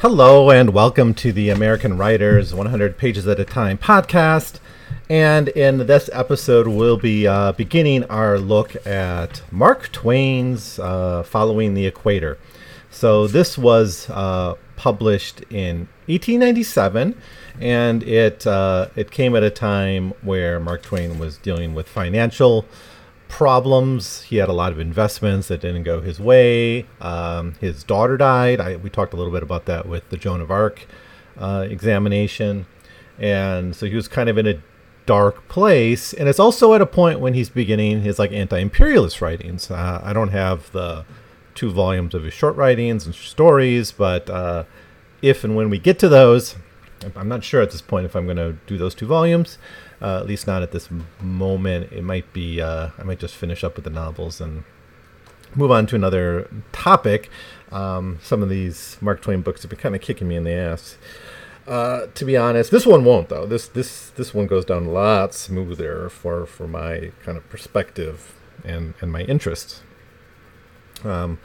Hello, and welcome to the American Writers 100 Pages at a Time podcast. And in this episode, we'll be uh, beginning our look at Mark Twain's uh, Following the Equator. So, this was uh, published in 1897, and it, uh, it came at a time where Mark Twain was dealing with financial problems. He had a lot of investments that didn't go his way. Um, his daughter died. I, we talked a little bit about that with the Joan of Arc uh, examination. And so he was kind of in a dark place. And it's also at a point when he's beginning his like anti-imperialist writings. Uh, I don't have the two volumes of his short writings and stories, but uh, if and when we get to those, I'm not sure at this point if I'm going to do those two volumes. Uh, at least not at this moment. It might be. Uh, I might just finish up with the novels and move on to another topic. Um, some of these Mark Twain books have been kind of kicking me in the ass. Uh, to be honest, this one won't though. This this this one goes down a lot smoother for for my kind of perspective and and my interests. Um,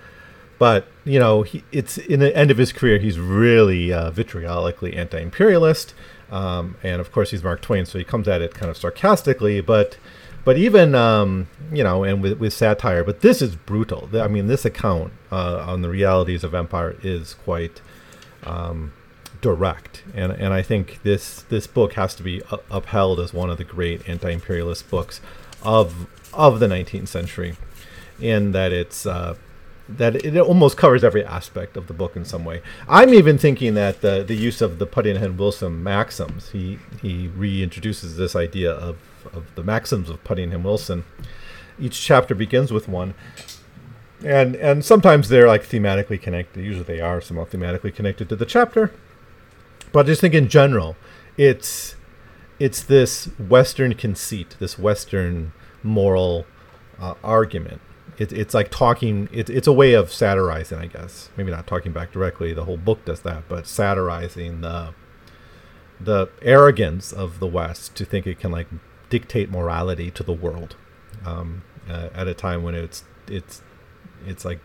but you know, he, it's in the end of his career, he's really uh, vitriolically anti-imperialist. Um, and of course, he's Mark Twain, so he comes at it kind of sarcastically, but but even um, you know, and with, with satire. But this is brutal. I mean, this account uh, on the realities of empire is quite um, direct, and and I think this this book has to be upheld as one of the great anti-imperialist books of of the 19th century, in that it's uh, that it almost covers every aspect of the book in some way. I'm even thinking that the the use of the Pudd'nhead Wilson maxims, he he reintroduces this idea of of the maxims of Pudd'nhead Wilson. Each chapter begins with one, and and sometimes they're like thematically connected. Usually they are somehow thematically connected to the chapter. But I just think in general, it's it's this Western conceit, this Western moral uh, argument it, it's like talking it, it's a way of satirizing i guess. Maybe not talking back directly the whole book does that but satirizing the the arrogance of the west to think it can like dictate morality to the world um, uh, at a time when it's it's it's like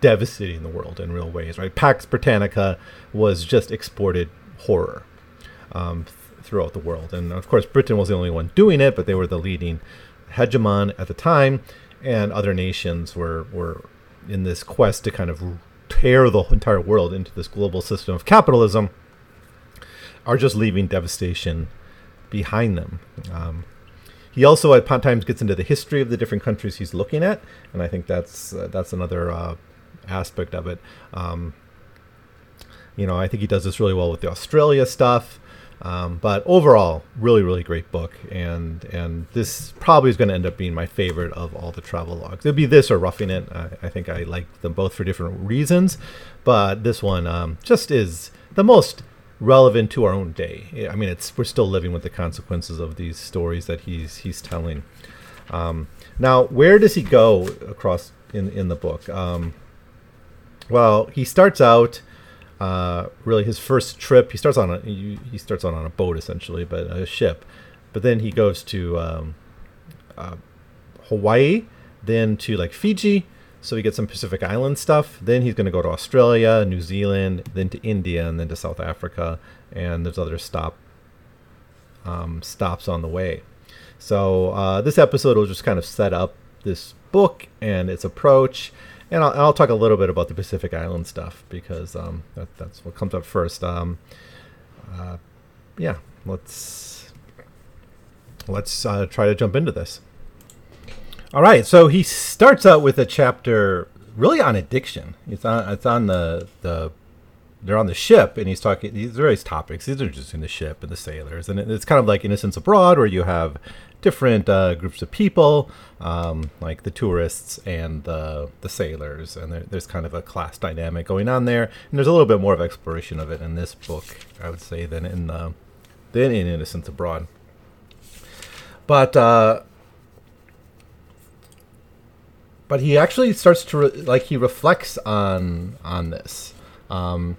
devastating the world in real ways right? Pax britannica was just exported horror um, th- throughout the world. And of course britain was the only one doing it but they were the leading hegemon at the time and other nations were were in this quest to kind of tear the entire world into this global system of capitalism are just leaving devastation behind them. Um, he also at times gets into the history of the different countries he's looking at, and I think that's uh, that's another uh, aspect of it. Um, you know, I think he does this really well with the Australia stuff. Um, but overall, really, really great book, and and this probably is going to end up being my favorite of all the travel logs. It'll be this or Roughing It. I, I think I like them both for different reasons, but this one um, just is the most relevant to our own day. I mean, it's we're still living with the consequences of these stories that he's he's telling. Um, now, where does he go across in in the book? Um, well, he starts out uh, really his first trip. He starts on a he, starts on on a boat essentially, but a ship. But then he goes to um, uh, Hawaii, then to like Fiji. So he gets some Pacific Island stuff. Then he's going to go to Australia, New Zealand, then to India, and then to South Africa. And there's other stop um, stops on the way. So uh, this episode will just kind of set up this book and its approach and I'll, I'll, talk a little bit about the Pacific Island stuff because um, that, that's what comes up first. Um, uh, yeah, let's let's uh, try to jump into this. All right, so he starts out with a chapter really on addiction. It's on it's on the the they're on the ship and he's talking these various topics. These are just in the ship and the sailors, and it's kind of like Innocents Abroad, where you have different uh, groups of people, um, like the tourists and the the sailors, and there, there's kind of a class dynamic going on there. And there's a little bit more of exploration of it in this book, I would say, than in the than in Innocents Abroad. But uh, but he actually starts to re- like he reflects on on this. Um,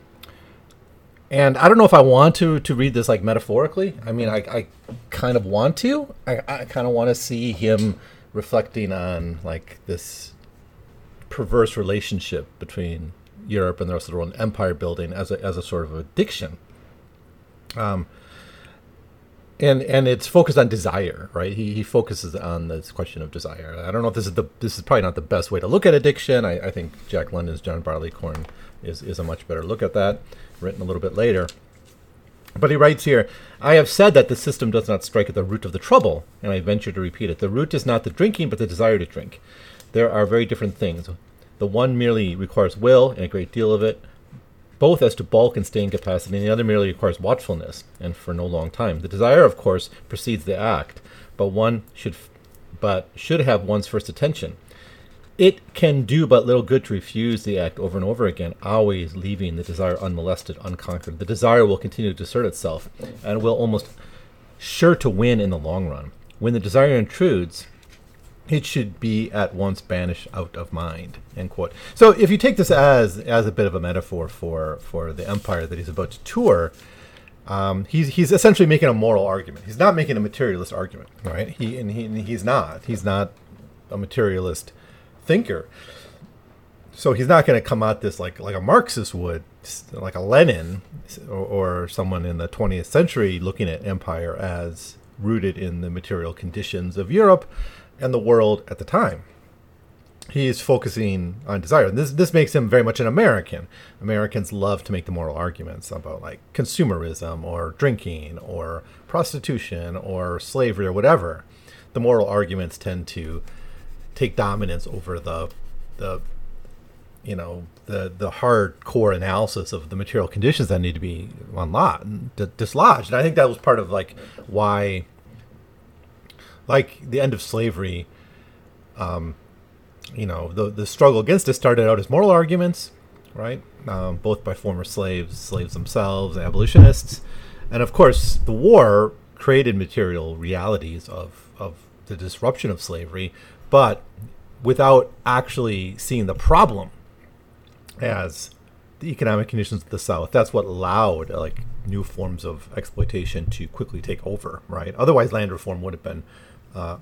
and I don't know if I want to to read this like metaphorically. I mean, I, I kind of want to. I, I kind of want to see him reflecting on like this perverse relationship between Europe and the rest of the world, and empire building as a as a sort of addiction. Um, and and it's focused on desire, right? He, he focuses on this question of desire. I don't know if this is the this is probably not the best way to look at addiction. I, I think Jack London's John Barleycorn is is a much better look at that, written a little bit later. But he writes here, I have said that the system does not strike at the root of the trouble, and I venture to repeat it. The root is not the drinking, but the desire to drink. There are very different things. The one merely requires will, and a great deal of it, both as to bulk and staying capacity, and the other merely requires watchfulness, and for no long time. The desire, of course, precedes the act, but one should, but should have one's first attention. It can do but little good to refuse the act over and over again, always leaving the desire unmolested, unconquered. The desire will continue to assert itself, and will almost sure to win in the long run. When the desire intrudes, it should be at once banished out of mind. End quote. So if you take this as as a bit of a metaphor for for the empire that he's about to tour, um, he's he's essentially making a moral argument. He's not making a materialist argument, right? He and, he and he's not. He's not a materialist thinker. So he's not going to come out this like like a Marxist would, like a Lenin or, or someone in the 20th century looking at empire as rooted in the material conditions of Europe and the world at the time. He is focusing on desire. This this makes him very much an American. Americans love to make the moral arguments about like consumerism or drinking or prostitution or slavery or whatever. The moral arguments tend to take dominance over the the you know the the hardcore analysis of the material conditions that need to be unlocked, dislodged. And I think that was part of like why like the end of slavery, um, you know, the the struggle against it started out as moral arguments, right? Um, both by former slaves, slaves themselves, abolitionists, and of course, the war created material realities of of the disruption of slavery, but without actually seeing the problem as the economic conditions of the South. That's what allowed like new forms of exploitation to quickly take over, right? Otherwise, land reform would have been uh,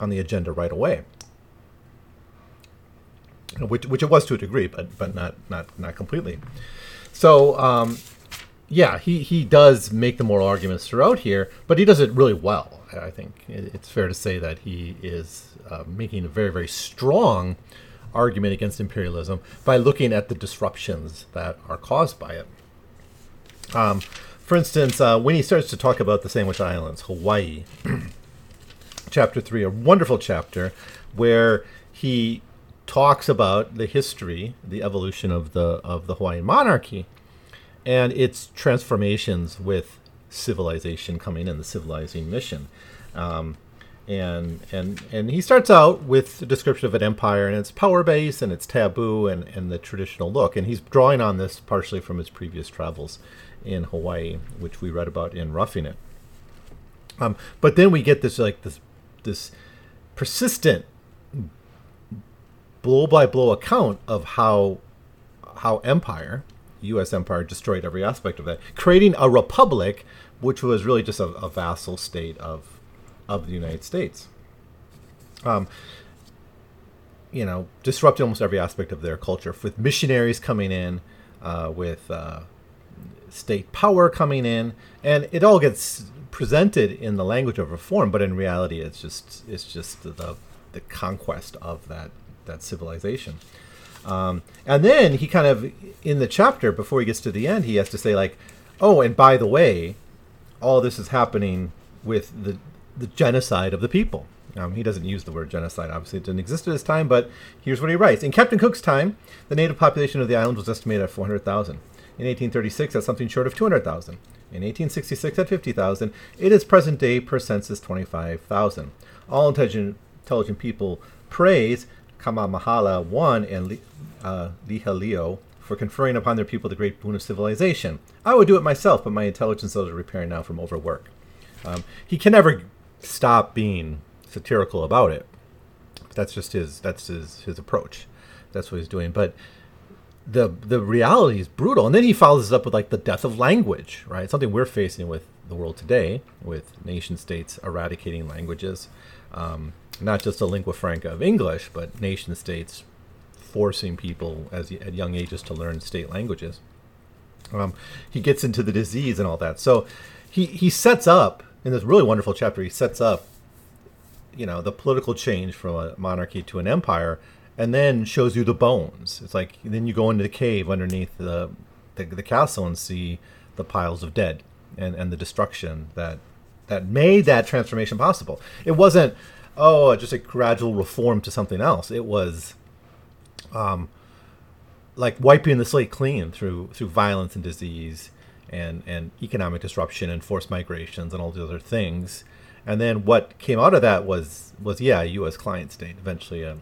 on the agenda right away. Which, which it was to a degree, but but not not not completely. So um, yeah, he he does make the moral arguments throughout here, but he does it really well. I think it's fair to say that he is uh, making a very very strong argument against imperialism by looking at the disruptions that are caused by it. Um, for instance, uh, when he starts to talk about the Sandwich Islands, Hawaii, chapter three, a wonderful chapter where he talks about the history, the evolution of the of the Hawaiian monarchy, and its transformations with civilization coming in, the civilizing mission. Um, and and and he starts out with a description of an empire and its power base and its taboo and, and the traditional look and he's drawing on this partially from his previous travels in Hawaii which we read about in roughing it um, but then we get this like this this persistent blow by blow account of how how empire U.S. empire destroyed every aspect of that, creating a republic, which was really just a, a vassal state of of the United States. Um, you know, disrupted almost every aspect of their culture, with missionaries coming in, uh, with uh, state power coming in, and it all gets presented in the language of reform, but in reality, it's just it's just the the conquest of that that civilization. Um, and then he kind of in the chapter before he gets to the end, he has to say like, "Oh, and by the way, all this is happening with the the genocide of the people." Um, he doesn't use the word genocide. Obviously, it didn't exist at his time, but here's what he writes: In Captain Cook's time, the native population of the island was estimated at 400,000. In 1836, that's something short of 200,000. In 1866, at 50,000, it is present day per census 25,000. All intelligent, intelligent people praise Kamehameha I and uh, Liholiho for conferring upon their people the great boon of civilization. I would do it myself, but my intelligence is repairing now from overwork. Um, he can never stop being satirical about it. That's just his. That's his his approach. That's what he's doing. But the the reality is brutal. And then he follows up with like the death of language, right? Something we're facing with the world today, with nation states eradicating languages, um, not just a lingua franca of English, but nation states forcing people as at young ages to learn state languages. Um, he gets into the disease and all that. So he he sets up in this really wonderful chapter. He sets up, you know, the political change from a monarchy to an empire, and then shows you the bones. It's like then you go into the cave underneath the the, the castle and see the piles of dead and and the destruction that that made that transformation possible. It wasn't oh just a gradual reform to something else. It was um like wiping the slate clean through through violence and disease and and economic disruption and forced migrations and all the other things. And then what came out of that was was yeah, U.S. client state, eventually a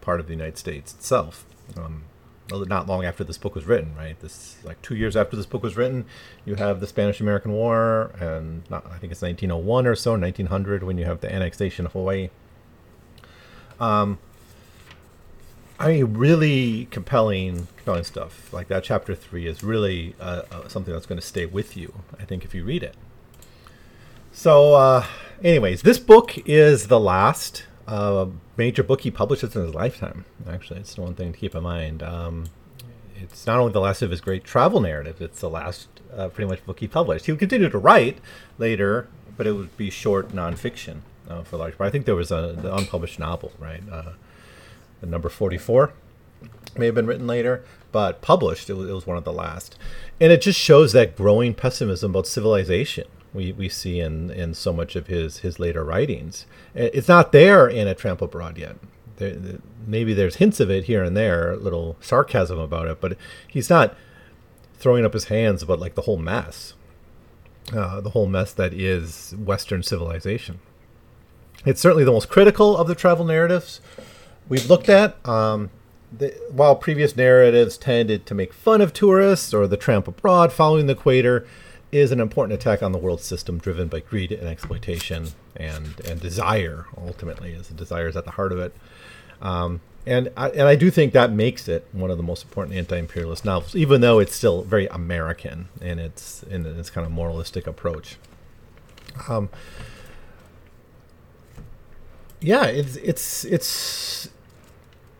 part of the United States itself. Um, not long after this book was written, right? This like two years after this book was written, you have the Spanish-American War, and not, I think it's 1901 or so, 1900, when you have the annexation of Hawaii. Um, I mean, really compelling, compelling stuff. Like that chapter three is really uh, uh, something that's going to stay with you. I think if you read it. So, uh, anyways, this book is the last uh, major book he publishes in his lifetime. Actually, it's the one thing to keep in mind. Um, it's not only the last of his great travel narrative; it's the last, uh, pretty much, book he published. He would continue to write later, but it would be short nonfiction uh, for large part. I think there was a the unpublished novel, right? the number 44 may have been written later, but published, it was, it was one of the last. And it just shows that growing pessimism about civilization we, we see in, in so much of his, his later writings. It's not there in A Tramp Abroad yet. There, maybe there's hints of it here and there, a little sarcasm about it, but he's not throwing up his hands about like the whole mess, uh, the whole mess that is Western civilization. It's certainly the most critical of the travel narratives, we've looked at. Um, the, while previous narratives tended to make fun of tourists or the tramp abroad following the equator, is an important attack on the world system driven by greed and exploitation and and desire. Ultimately, as the desire is at the heart of it. Um, and I, and I do think that makes it one of the most important anti-imperialist novels, even though it's still very American in its in its kind of moralistic approach. Um, yeah, it's it's it's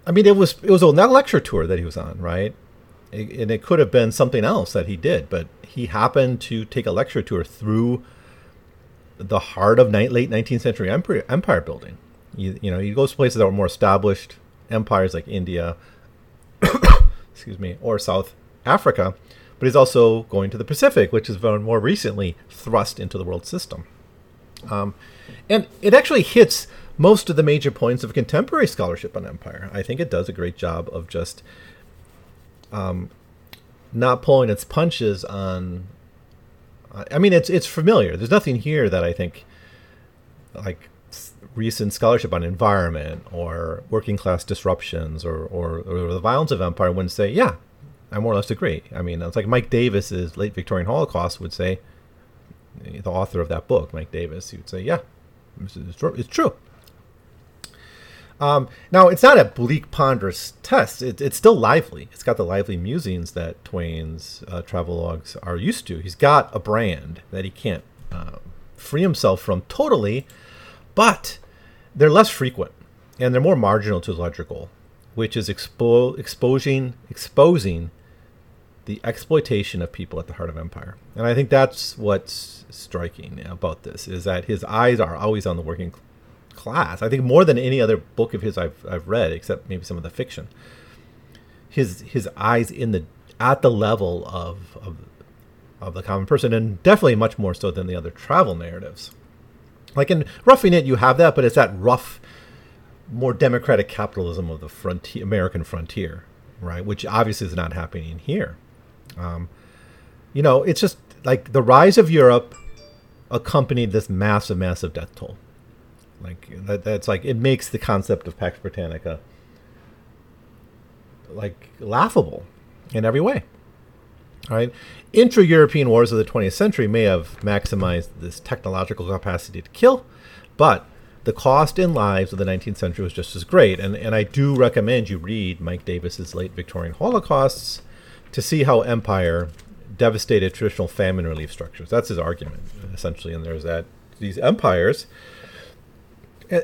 I mean, it was it was a lecture tour that he was on, right? It, and it could have been something else that he did, but he happened to take a lecture tour through the heart of late 19th century empire, empire building. You, you know, he goes to places that were more established empires like India, excuse me, or South Africa, but he's also going to the Pacific, which has been more recently thrust into the world system. Um, and it actually hits most of the major points of contemporary scholarship on empire. I think it does a great job of just um, not pulling its punches on. I mean, it's it's familiar. There's nothing here that I think, like recent scholarship on environment or working class disruptions or, or, or the violence of empire wouldn't say, yeah, I more or less agree. I mean, it's like Mike Davis's late Victorian Holocaust would say, the author of that book, Mike Davis, he would say, yeah, it's true. Um, now, it's not a bleak, ponderous test. It, it's still lively. It's got the lively musings that Twain's uh, travelogues are used to. He's got a brand that he can't uh, free himself from totally, but they're less frequent and they're more marginal to his larger goal, which is expo- exposing exposing the exploitation of people at the heart of empire. And I think that's what's striking about this is that his eyes are always on the working class. I think more than any other book of his I've I've read, except maybe some of the fiction. His his eyes in the at the level of of of the common person, and definitely much more so than the other travel narratives. Like in Roughing It, you have that, but it's that rough, more democratic capitalism of the frontier, American frontier, right? Which obviously is not happening here. Um, you know, it's just like the rise of Europe accompanied this massive, massive death toll. Like that, that's like it makes the concept of Pax Britannica like laughable in every way. All right, intra-European wars of the 20th century may have maximized this technological capacity to kill, but the cost in lives of the 19th century was just as great. And and I do recommend you read Mike Davis's late Victorian Holocausts to see how empire devastated traditional famine relief structures. That's his argument essentially, and there's that these empires Eh,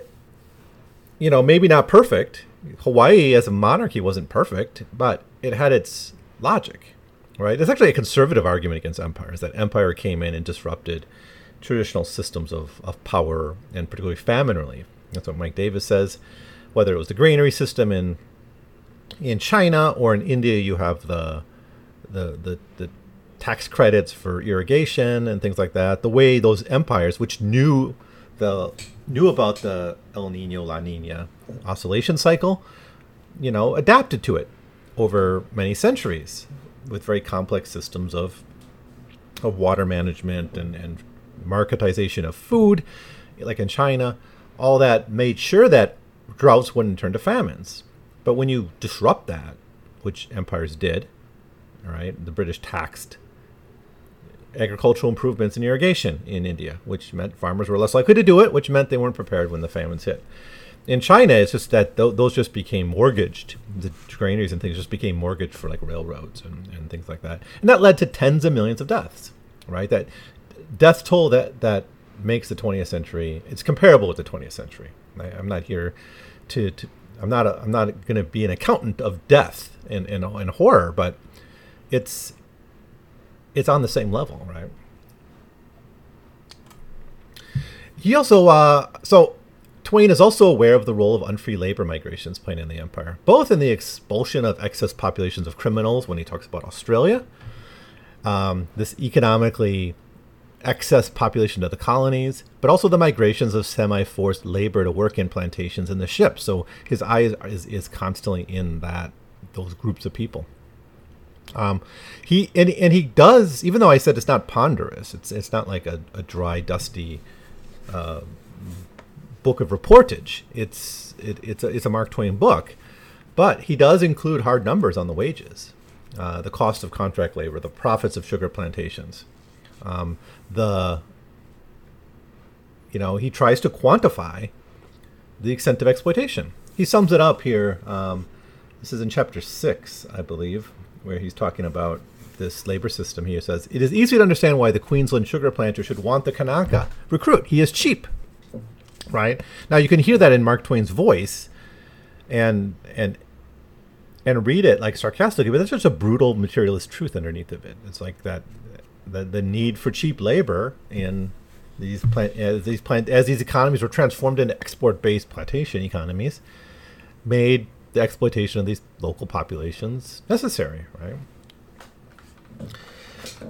you know, maybe not perfect Hawaii as a monarchy wasn't perfect, but it had its logic, right? It's actually a conservative argument against empires that empire came in and disrupted traditional systems of, of power and particularly famine relief. That's what Mike Davis says. Whether it was the granary system in in China or in India, you have the the the, the tax credits for irrigation and things like that. The way those empires, which knew the knew about the El Nino La Nina oscillation cycle, you know, adapted to it over many centuries with very complex systems of of water management and, and marketization of food, like in China, all that made sure that droughts wouldn't turn to famines. But when you disrupt that, which empires did, all right, the British taxed agricultural improvements in irrigation in India, which meant farmers were less likely to do it, which meant they weren't prepared when the famines hit. In China, it's just that th- those just became mortgaged. The granaries and things just became mortgaged for like railroads and, and things like that. And that led to tens of millions of deaths, right? That death toll that, that makes the 20th century, it's comparable with the 20th century. I, am not here to, to I'm not a, I'm not going to be an accountant of death and, and, and horror, but it's it's on the same level, right? He also uh, so Twain is also aware of the role of unfree labor migrations playing in the empire, both in the expulsion of excess populations of criminals when he talks about Australia, um, this economically excess population of the colonies, but also the migrations of semi-forced labor to work in plantations in the ships. So his eye is, is, is constantly in that those groups of people. Um, he and, and he does, even though I said it's not ponderous, it's it's not like a, a dry, dusty uh, book of reportage. It's it, it's a, it's a Mark Twain book, but he does include hard numbers on the wages, uh, the cost of contract labor, the profits of sugar plantations, um, the you know he tries to quantify the extent of exploitation. He sums it up here. Um, this is in chapter six, I believe, where he's talking about this labor system. He says, It is easy to understand why the Queensland sugar planter should want the Kanaka recruit. He is cheap. Right? Now you can hear that in Mark Twain's voice and and and read it like sarcastically, but that's just a brutal materialist truth underneath of it. It's like that the, the need for cheap labor in these plant as these plant as these economies were transformed into export based plantation economies made the exploitation of these local populations necessary, right?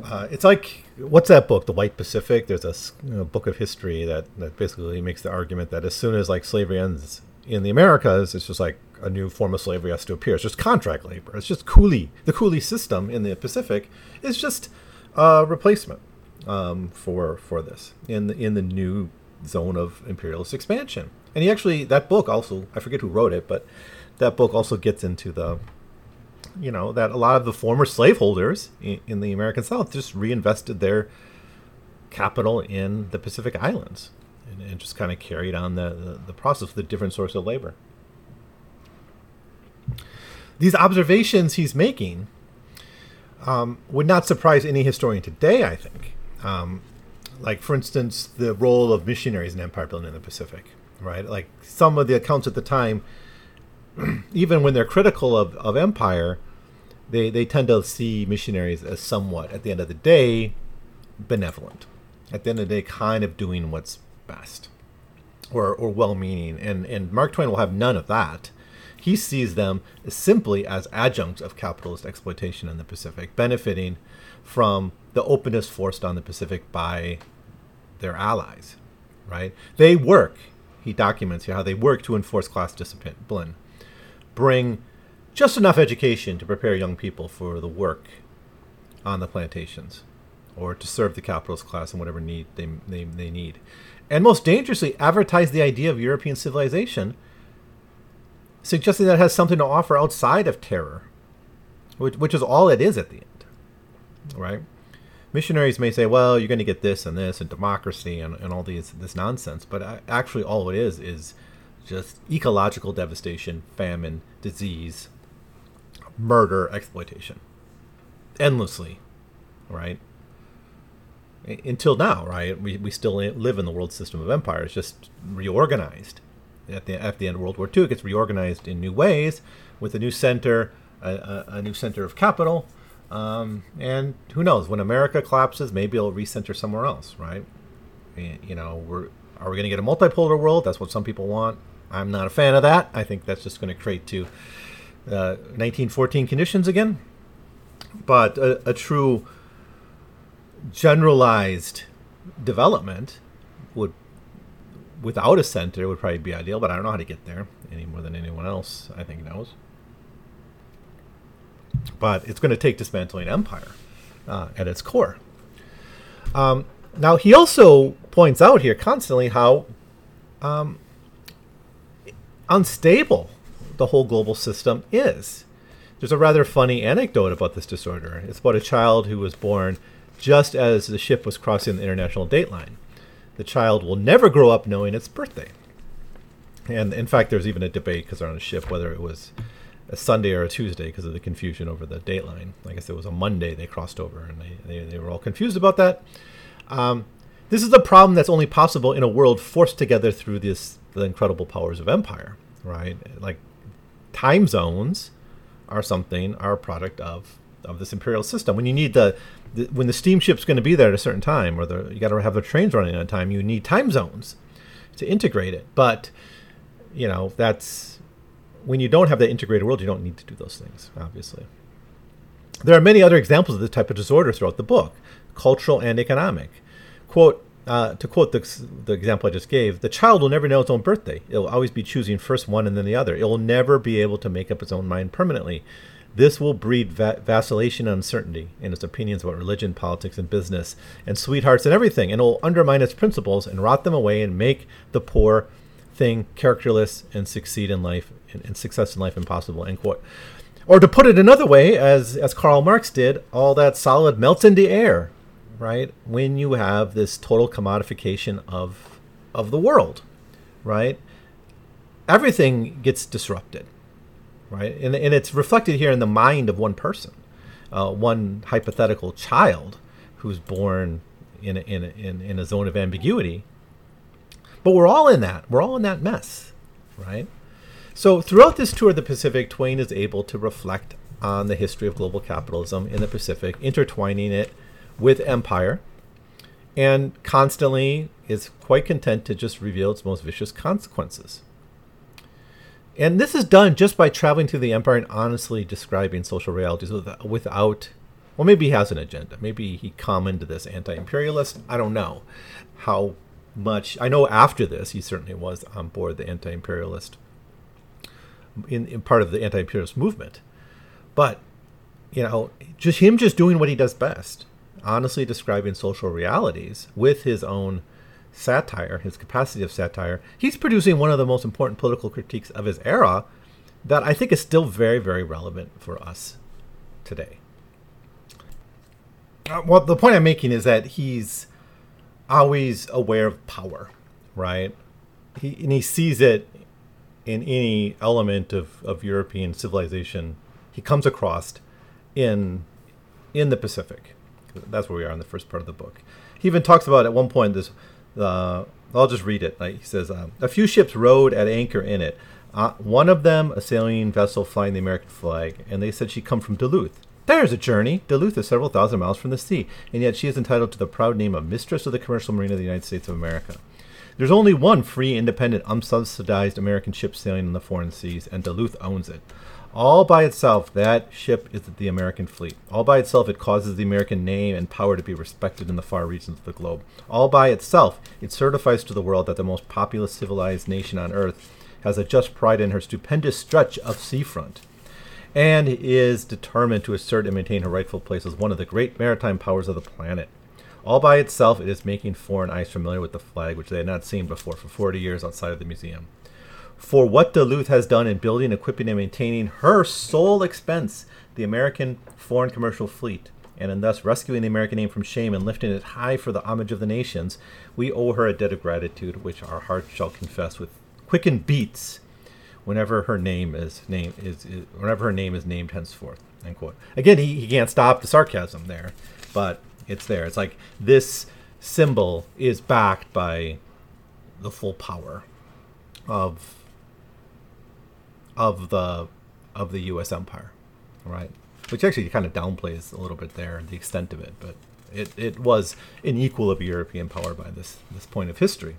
Uh, it's like what's that book, The White Pacific? There's a you know, book of history that that basically makes the argument that as soon as like slavery ends in the Americas, it's just like a new form of slavery has to appear. It's just contract labor. It's just coolie. The coolie system in the Pacific is just a replacement um, for for this in the in the new zone of imperialist expansion. And he actually that book also I forget who wrote it, but that book also gets into the you know that a lot of the former slaveholders in, the American South just reinvested their capital in the Pacific Islands and, and just kind of carried on the, the, the process with a different source of labor. These observations he's making um, would not surprise any historian today, I think. Um, like, for instance, the role of missionaries in empire building in the Pacific, right? Like, some of the accounts at the time even when they're critical of, of empire, they, they tend to see missionaries as somewhat, at the end of the day, benevolent. At the end of the day, kind of doing what's best or, or well meaning. And, and Mark Twain will have none of that. He sees them simply as adjuncts of capitalist exploitation in the Pacific, benefiting from the openness forced on the Pacific by their allies, right? They work, he documents here how they work to enforce class discipline bring just enough education to prepare young people for the work on the plantations or to serve the capitalist class in whatever need they, they, they need. And most dangerously, advertise the idea of European civilization, suggesting that it has something to offer outside of terror, which, which is all it is at the end. Right? Missionaries may say, well, you're going to get this and this and democracy and, and all these this nonsense, but actually all it is is just ecological devastation, famine, disease, murder, exploitation. Endlessly, right? Until now, right? We, we still live in the world system of empires, just reorganized at the at the end of World War II, it gets reorganized in new ways with a new center, a, a, a new center of capital, um, and who knows? When America collapses, maybe it'll recenter somewhere else, right? You know, we're are we going to get a multipolar world? That's what some people want. I'm not a fan of that. I think that's just going to create to uh, 1914 conditions again. But a, a true generalized development would without a center would probably be ideal, but I don't know how to get there any more than anyone else I think knows. But it's going to take dismantling empire uh, at its core. Um, now he also points out here constantly how um, unstable the whole global system is. There's a rather funny anecdote about this disorder. It's about a child who was born just as the ship was crossing the international date line. The child will never grow up knowing its birthday. And in fact, there's even a debate because they're on a ship whether it was a Sunday or a Tuesday because of the confusion over the date line. I guess it was a Monday they crossed over, and they, they, they were all confused about that. Um, this is a problem that's only possible in a world forced together through this the incredible powers of empire, right? Like time zones are something are a product of of this imperial system. When you need the, the when the steamship's going to be there at a certain time, or the, you got to have the trains running on time, you need time zones to integrate it. But you know that's when you don't have that integrated world, you don't need to do those things. Obviously, there are many other examples of this type of disorder throughout the book, cultural and economic. Quote. Uh, to quote the, the example I just gave, the child will never know its own birthday. It will always be choosing first one and then the other. It will never be able to make up its own mind permanently. This will breed va- vacillation and uncertainty in its opinions about religion, politics, and business, and sweethearts and everything, and it will undermine its principles and rot them away and make the poor thing characterless and succeed in life and, and success in life impossible. End quote. Or to put it another way, as as Karl Marx did, all that solid melts into air, right? When you have this total commodification of of the world, right? Everything gets disrupted right? And, and it's reflected here in the mind of one person, uh, one hypothetical child who's born in a, in, a, in, in a zone of ambiguity. But we're all in that. We're all in that mess, right? So throughout this tour of the Pacific, Twain is able to reflect on the history of global capitalism in the Pacific, intertwining it with empire, and constantly is quite content to just reveal its most vicious consequences. And this is done just by traveling through the empire and honestly describing social realities without, well, maybe he has an agenda. Maybe he commented this anti-imperialist. I don't know how much. I know after this, he certainly was on board the anti-imperialist, in, in part of the anti-imperialist movement. But you know, just him just doing what he does best, honestly describing social realities with his own satire, his capacity of satire, he's producing one of the most important political critiques of his era that I think is still very, very relevant for us today. Uh, well, the point I'm making is that he's always aware of power, right? He, and he sees it in any element of, of European civilization he comes across in in the Pacific. That's where we are in the first part of the book. He even talks about at one point this uh, I'll just read it. Like he says, uh, a few ships rode at anchor in it. Uh, one of them, a sailing vessel flying the American flag, and they said she'd come from Duluth. There's a journey. Duluth is several thousand miles from the sea, and yet she is entitled to the proud name of Mistress of the Commercial Marine of the United States of America. There's only one free, independent, unsubsidized American ship sailing in the foreign seas, and Duluth owns it. All by itself, that ship is the American fleet. All by itself, it causes the American name and power to be respected in the far regions of the globe. All by itself, it certifies to the world that the most populous civilized nation on earth has a just pride in her stupendous stretch of seafront and is determined to assert and maintain her rightful place as one of the great maritime powers of the planet. All by itself, it is making foreign eyes familiar with the flag, which they had not seen before for 40 years outside of the museum for what Duluth has done in building, equipping, and maintaining her sole expense, the American foreign commercial fleet, and in thus rescuing the American name from shame and lifting it high for the homage of the nations, we owe her a debt of gratitude which our hearts shall confess with quickened beats whenever her name is named is, is whenever her name is named henceforth. End quote. Again, he, he can't stop the sarcasm there, but it's there. It's like this symbol is backed by the full power of of the of the U.S. empire, right? Which actually kind of downplays a little bit there the extent of it, but it, it was an equal of European power by this this point of history.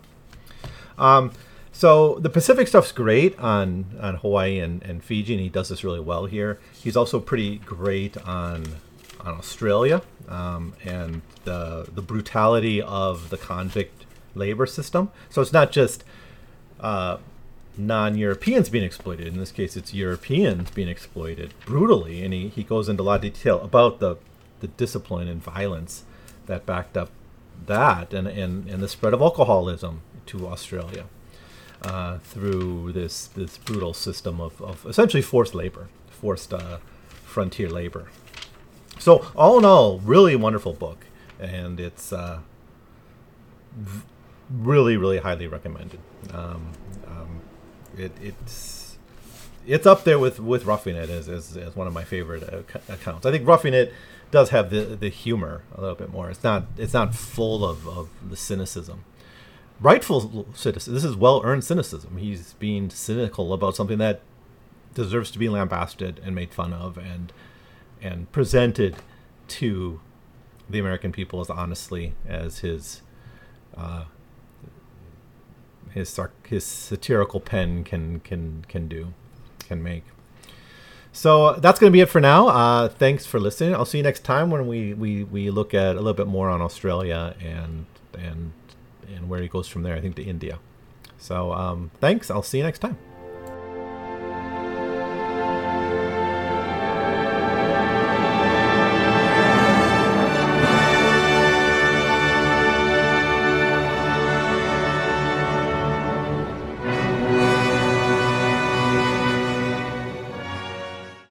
Um, so the Pacific stuff's great on on Hawaii and, and Fiji, and he does this really well here. He's also pretty great on on Australia um, and the the brutality of the convict labor system. So it's not just uh, non-Europeans being exploited. In this case, it's Europeans being exploited brutally, and he, he goes into a lot of detail about the the discipline and violence that backed up that, and and, and the spread of alcoholism to Australia uh, through this this brutal system of, of essentially forced labor, forced uh, frontier labor. So all in all, really wonderful book, and it's uh, really really highly recommended. Um, um, it, it's it's up there with with Roughing It as, as, as one of my favorite ac- accounts. I think Roughing It does have the the humor a little bit more. It's not it's not full of, of the cynicism. Rightful cynicism. This is well earned cynicism. He's being cynical about something that deserves to be lambasted and made fun of and and presented to the American people as honestly as his uh, his his satirical pen can can can do can make. So that's going to be it for now. Uh, thanks for listening. I'll see you next time when we, we, we look at a little bit more on Australia and and and where he goes from there. I think to India. So um, thanks. I'll see you next time.